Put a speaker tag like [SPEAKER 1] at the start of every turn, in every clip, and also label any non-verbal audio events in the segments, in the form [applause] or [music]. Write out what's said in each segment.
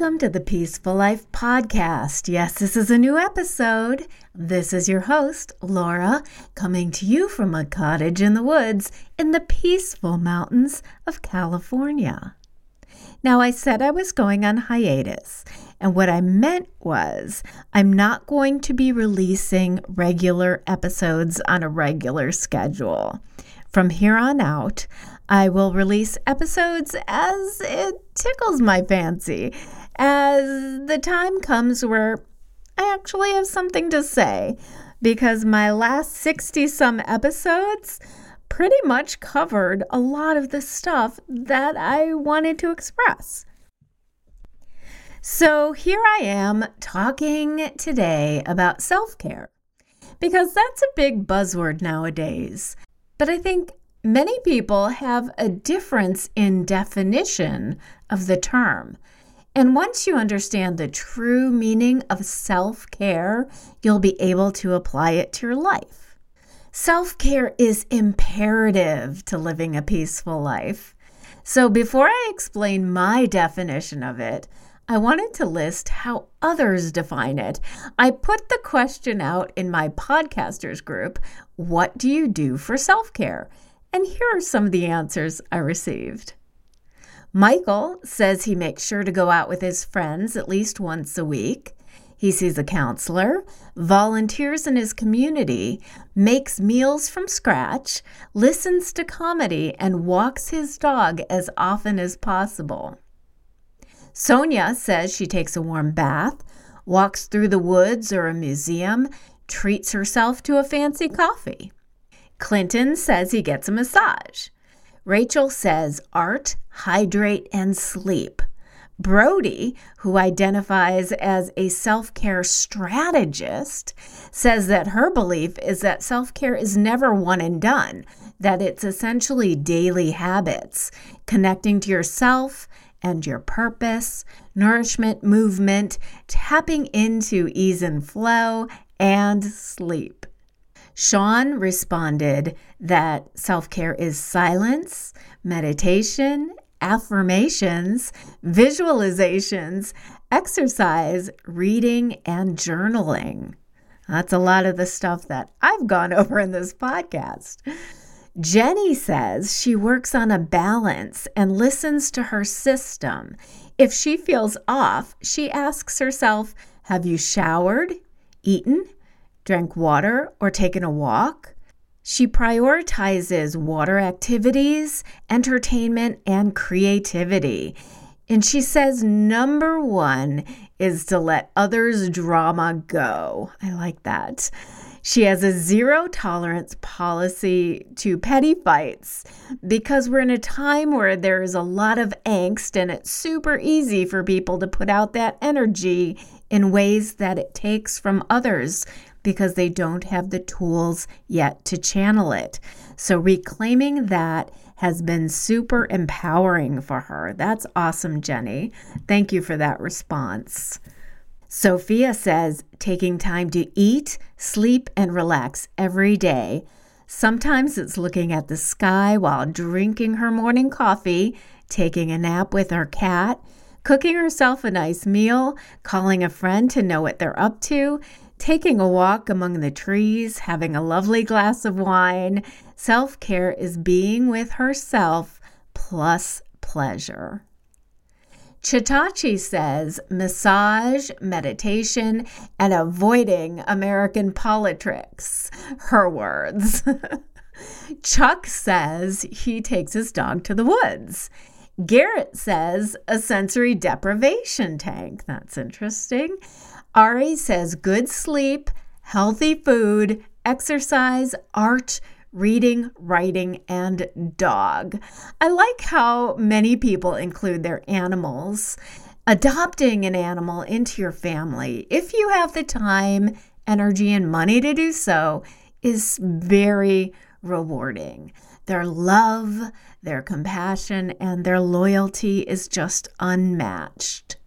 [SPEAKER 1] Welcome to the Peaceful Life Podcast. Yes, this is a new episode. This is your host, Laura, coming to you from a cottage in the woods in the peaceful mountains of California. Now, I said I was going on hiatus, and what I meant was I'm not going to be releasing regular episodes on a regular schedule. From here on out, I will release episodes as it tickles my fancy, as the time comes where I actually have something to say, because my last 60 some episodes pretty much covered a lot of the stuff that I wanted to express. So here I am talking today about self care because that's a big buzzword nowadays. But I think many people have a difference in definition of the term. And once you understand the true meaning of self care, you'll be able to apply it to your life. Self care is imperative to living a peaceful life. So, before I explain my definition of it, I wanted to list how others define it. I put the question out in my podcasters group What do you do for self care? And here are some of the answers I received. Michael says he makes sure to go out with his friends at least once a week. He sees a counselor, volunteers in his community, makes meals from scratch, listens to comedy, and walks his dog as often as possible. Sonia says she takes a warm bath, walks through the woods or a museum, treats herself to a fancy coffee. Clinton says he gets a massage. Rachel says art, hydrate, and sleep. Brody, who identifies as a self care strategist, says that her belief is that self care is never one and done, that it's essentially daily habits, connecting to yourself and your purpose, nourishment, movement, tapping into ease and flow, and sleep. Sean responded that self care is silence, meditation, affirmations, visualizations, exercise, reading, and journaling. That's a lot of the stuff that I've gone [laughs] over in this podcast. Jenny says she works on a balance and listens to her system. If she feels off, she asks herself, Have you showered, eaten, drank water, or taken a walk? She prioritizes water activities, entertainment, and creativity. And she says number one is to let others' drama go. I like that. She has a zero tolerance policy to petty fights because we're in a time where there is a lot of angst and it's super easy for people to put out that energy in ways that it takes from others because they don't have the tools yet to channel it. So reclaiming that has been super empowering for her. That's awesome, Jenny. Thank you for that response. Sophia says taking time to eat, sleep, and relax every day. Sometimes it's looking at the sky while drinking her morning coffee, taking a nap with her cat, cooking herself a nice meal, calling a friend to know what they're up to, taking a walk among the trees, having a lovely glass of wine. Self care is being with herself plus pleasure. Chitachi says massage, meditation, and avoiding American politics. Her words. [laughs] Chuck says he takes his dog to the woods. Garrett says a sensory deprivation tank. That's interesting. Ari says good sleep, healthy food, exercise, art, reading, writing, and dog. I like how many people include their animals. Adopting an animal into your family, if you have the time, energy, and money to do so, is very rewarding. Their love, their compassion, and their loyalty is just unmatched.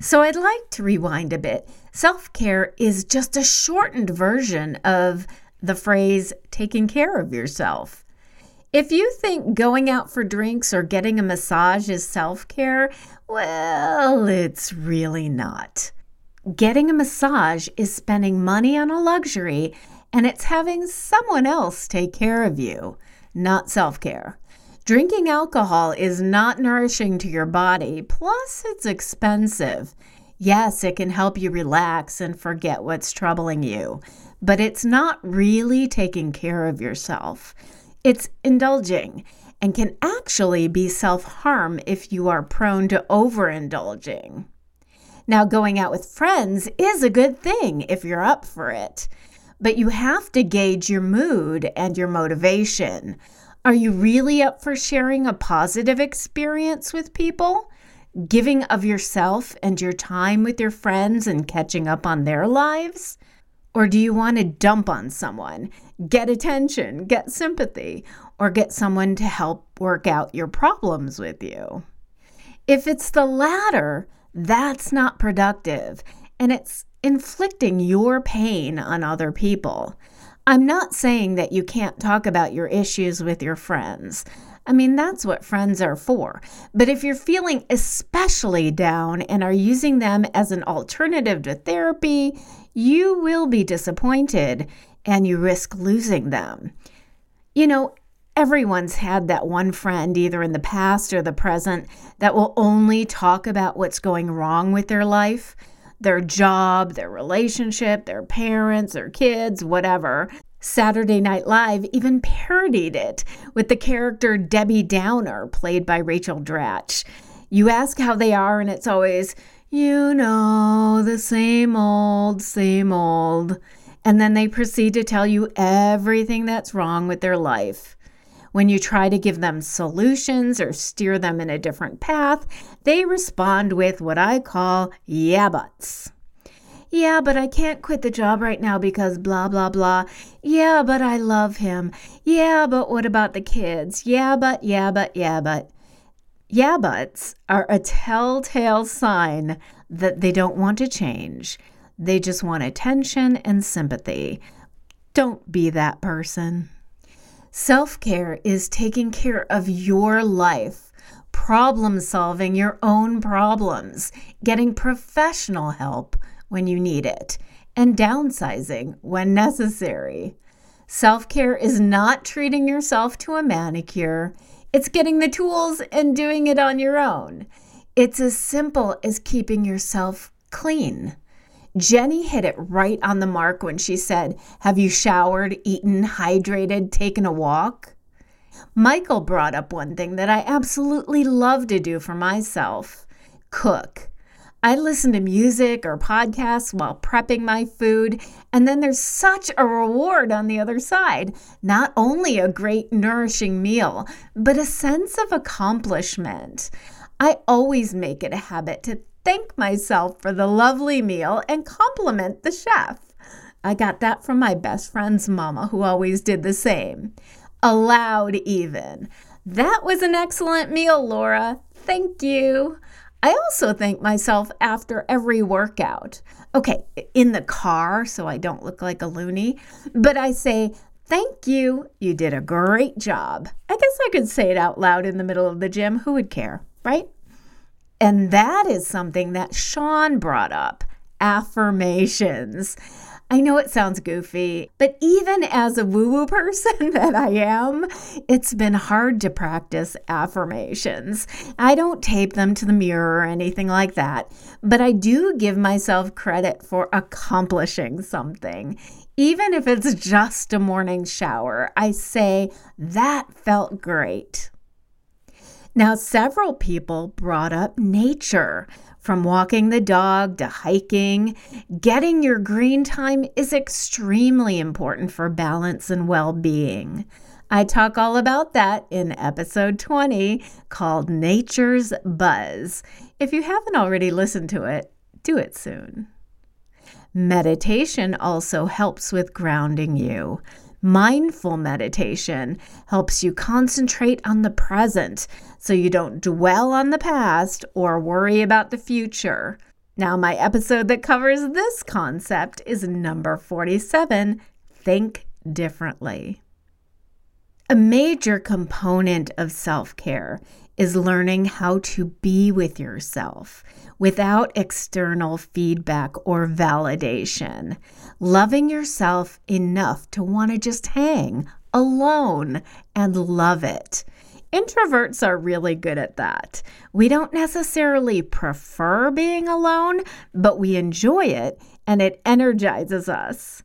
[SPEAKER 1] So I'd like to rewind a bit. Self care is just a shortened version of the phrase taking care of yourself. If you think going out for drinks or getting a massage is self care, well, it's really not. Getting a massage is spending money on a luxury and it's having someone else take care of you, not self care. Drinking alcohol is not nourishing to your body, plus, it's expensive. Yes, it can help you relax and forget what's troubling you, but it's not really taking care of yourself. It's indulging and can actually be self harm if you are prone to overindulging. Now, going out with friends is a good thing if you're up for it, but you have to gauge your mood and your motivation. Are you really up for sharing a positive experience with people? Giving of yourself and your time with your friends and catching up on their lives? Or do you want to dump on someone, get attention, get sympathy, or get someone to help work out your problems with you? If it's the latter, that's not productive and it's inflicting your pain on other people. I'm not saying that you can't talk about your issues with your friends. I mean, that's what friends are for. But if you're feeling especially down and are using them as an alternative to therapy, you will be disappointed and you risk losing them. You know, everyone's had that one friend, either in the past or the present, that will only talk about what's going wrong with their life their job, their relationship, their parents, their kids, whatever. Saturday Night Live even parodied it with the character Debbie Downer, played by Rachel Dratch. You ask how they are, and it's always, you know, the same old, same old. And then they proceed to tell you everything that's wrong with their life. When you try to give them solutions or steer them in a different path, they respond with what I call yeah buts. Yeah, but I can't quit the job right now because blah, blah, blah. Yeah, but I love him. Yeah, but what about the kids? Yeah, but, yeah, but, yeah, but. Yeah buts are a telltale sign that they don't want to change. They just want attention and sympathy. Don't be that person. Self care is taking care of your life, problem solving your own problems, getting professional help when you need it, and downsizing when necessary. Self care is not treating yourself to a manicure. It's getting the tools and doing it on your own. It's as simple as keeping yourself clean. Jenny hit it right on the mark when she said, Have you showered, eaten, hydrated, taken a walk? Michael brought up one thing that I absolutely love to do for myself cook. I listen to music or podcasts while prepping my food, and then there's such a reward on the other side. Not only a great, nourishing meal, but a sense of accomplishment. I always make it a habit to thank myself for the lovely meal and compliment the chef. I got that from my best friend's mama, who always did the same. Aloud, even. That was an excellent meal, Laura. Thank you. I also thank myself after every workout. Okay, in the car, so I don't look like a loony, but I say, Thank you. You did a great job. I guess I could say it out loud in the middle of the gym. Who would care, right? And that is something that Sean brought up affirmations. I know it sounds goofy, but even as a woo woo [laughs] person that I am, it's been hard to practice affirmations. I don't tape them to the mirror or anything like that, but I do give myself credit for accomplishing something. Even if it's just a morning shower, I say, that felt great. Now, several people brought up nature. From walking the dog to hiking, getting your green time is extremely important for balance and well being. I talk all about that in episode 20 called Nature's Buzz. If you haven't already listened to it, do it soon. Meditation also helps with grounding you. Mindful meditation helps you concentrate on the present so you don't dwell on the past or worry about the future. Now, my episode that covers this concept is number 47 Think Differently. A major component of self care is learning how to be with yourself without external feedback or validation. Loving yourself enough to want to just hang alone and love it. Introverts are really good at that. We don't necessarily prefer being alone, but we enjoy it and it energizes us.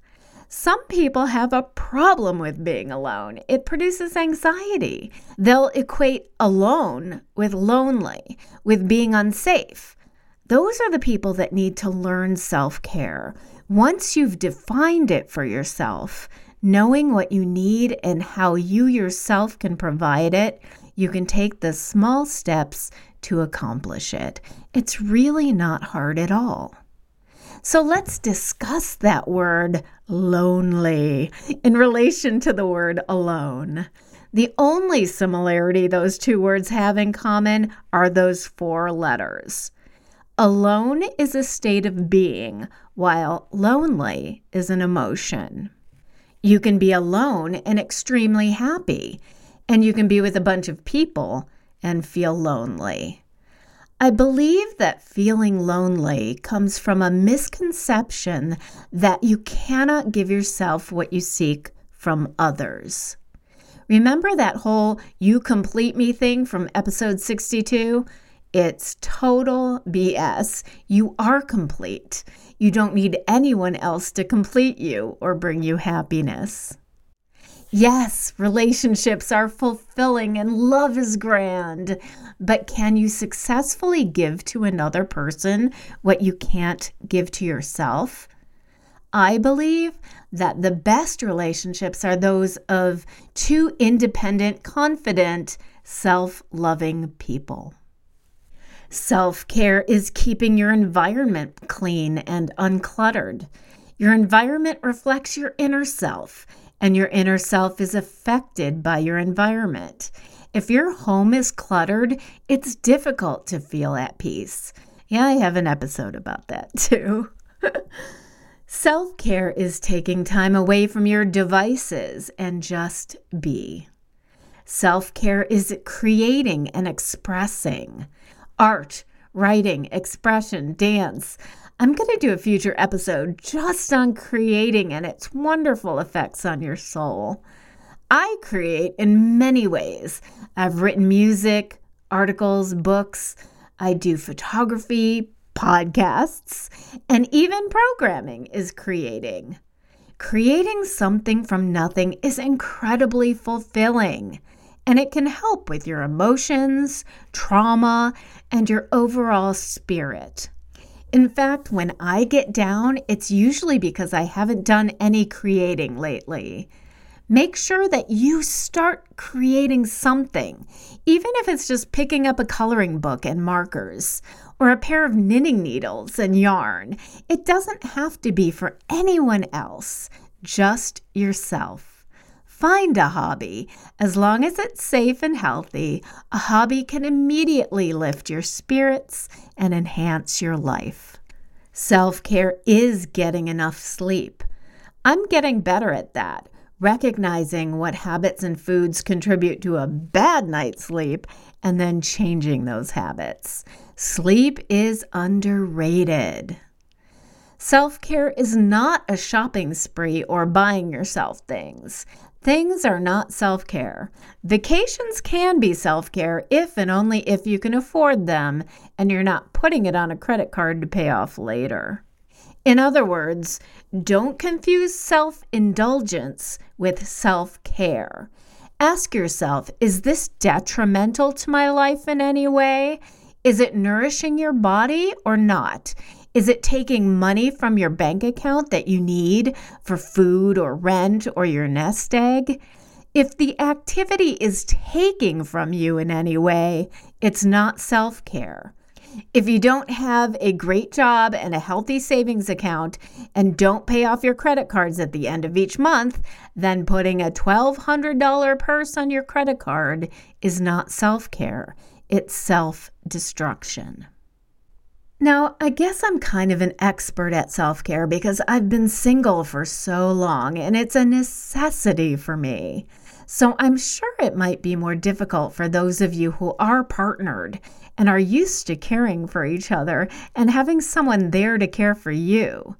[SPEAKER 1] Some people have a problem with being alone. It produces anxiety. They'll equate alone with lonely, with being unsafe. Those are the people that need to learn self care. Once you've defined it for yourself, knowing what you need and how you yourself can provide it, you can take the small steps to accomplish it. It's really not hard at all. So let's discuss that word lonely in relation to the word alone. The only similarity those two words have in common are those four letters. Alone is a state of being, while lonely is an emotion. You can be alone and extremely happy, and you can be with a bunch of people and feel lonely. I believe that feeling lonely comes from a misconception that you cannot give yourself what you seek from others. Remember that whole you complete me thing from episode 62? It's total BS. You are complete. You don't need anyone else to complete you or bring you happiness. Yes, relationships are fulfilling and love is grand, but can you successfully give to another person what you can't give to yourself? I believe that the best relationships are those of two independent, confident, self loving people. Self care is keeping your environment clean and uncluttered. Your environment reflects your inner self and your inner self is affected by your environment. If your home is cluttered, it's difficult to feel at peace. Yeah, I have an episode about that [laughs] too. Self care is taking time away from your devices and just be. Self care is creating and expressing art, writing, expression, dance, I'm going to do a future episode just on creating and its wonderful effects on your soul. I create in many ways. I've written music, articles, books, I do photography, podcasts, and even programming is creating. Creating something from nothing is incredibly fulfilling, and it can help with your emotions, trauma, and your overall spirit. In fact, when I get down, it's usually because I haven't done any creating lately. Make sure that you start creating something, even if it's just picking up a coloring book and markers or a pair of knitting needles and yarn. It doesn't have to be for anyone else, just yourself. Find a hobby. As long as it's safe and healthy, a hobby can immediately lift your spirits and enhance your life. Self care is getting enough sleep. I'm getting better at that, recognizing what habits and foods contribute to a bad night's sleep and then changing those habits. Sleep is underrated. Self care is not a shopping spree or buying yourself things. Things are not self care. Vacations can be self care if and only if you can afford them and you're not putting it on a credit card to pay off later. In other words, don't confuse self indulgence with self care. Ask yourself is this detrimental to my life in any way? Is it nourishing your body or not? Is it taking money from your bank account that you need for food or rent or your nest egg? If the activity is taking from you in any way, it's not self care. If you don't have a great job and a healthy savings account and don't pay off your credit cards at the end of each month, then putting a $1,200 purse on your credit card is not self care, it's self destruction. Now, I guess I'm kind of an expert at self care because I've been single for so long and it's a necessity for me. So I'm sure it might be more difficult for those of you who are partnered and are used to caring for each other and having someone there to care for you.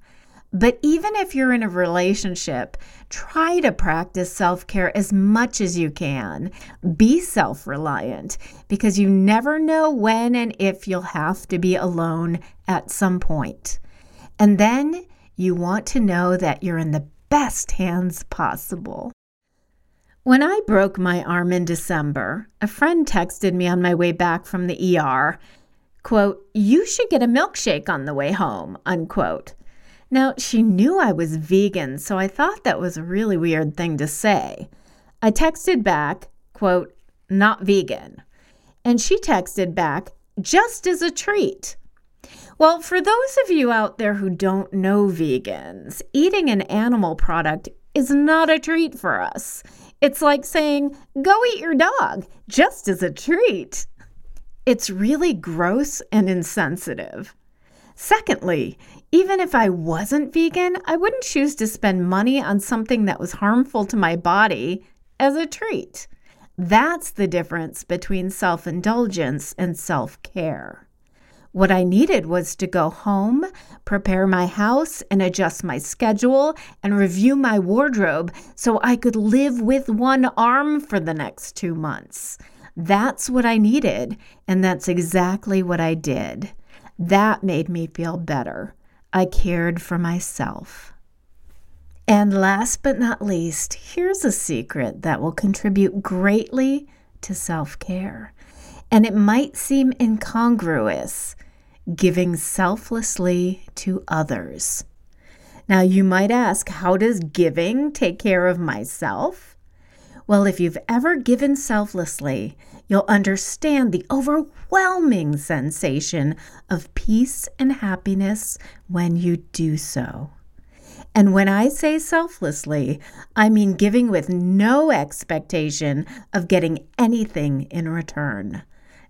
[SPEAKER 1] But even if you're in a relationship, try to practice self care as much as you can. Be self reliant because you never know when and if you'll have to be alone at some point. And then you want to know that you're in the best hands possible. When I broke my arm in December, a friend texted me on my way back from the ER, quote, "You should get a milkshake on the way home." unquote. Now, she knew I was vegan, so I thought that was a really weird thing to say. I texted back, quote, "Not vegan." And she texted back, "Just as a treat." Well, for those of you out there who don't know vegans, eating an animal product is not a treat for us. It's like saying, go eat your dog, just as a treat. It's really gross and insensitive. Secondly, even if I wasn't vegan, I wouldn't choose to spend money on something that was harmful to my body as a treat. That's the difference between self indulgence and self care. What I needed was to go home, prepare my house, and adjust my schedule and review my wardrobe so I could live with one arm for the next two months. That's what I needed, and that's exactly what I did. That made me feel better. I cared for myself. And last but not least, here's a secret that will contribute greatly to self care. And it might seem incongruous, giving selflessly to others. Now, you might ask, how does giving take care of myself? Well, if you've ever given selflessly, you'll understand the overwhelming sensation of peace and happiness when you do so. And when I say selflessly, I mean giving with no expectation of getting anything in return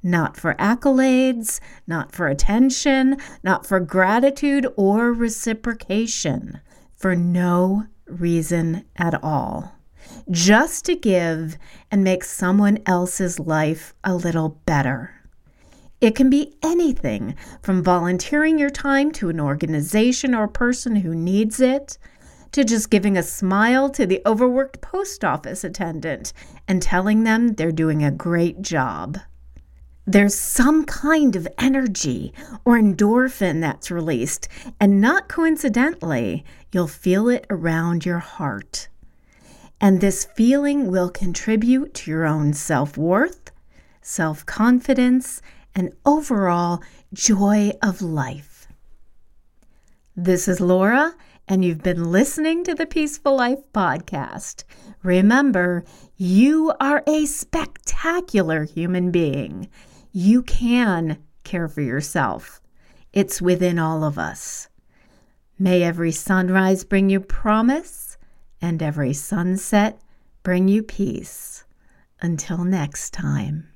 [SPEAKER 1] not for accolades, not for attention, not for gratitude or reciprocation, for no reason at all. Just to give and make someone else's life a little better. It can be anything from volunteering your time to an organization or person who needs it, to just giving a smile to the overworked post office attendant and telling them they're doing a great job there's some kind of energy or endorphin that's released, and not coincidentally, you'll feel it around your heart. And this feeling will contribute to your own self worth, self confidence, and overall joy of life. This is Laura, and you've been listening to the Peaceful Life Podcast. Remember, you are a spectacular human being. You can care for yourself. It's within all of us. May every sunrise bring you promise and every sunset bring you peace. Until next time.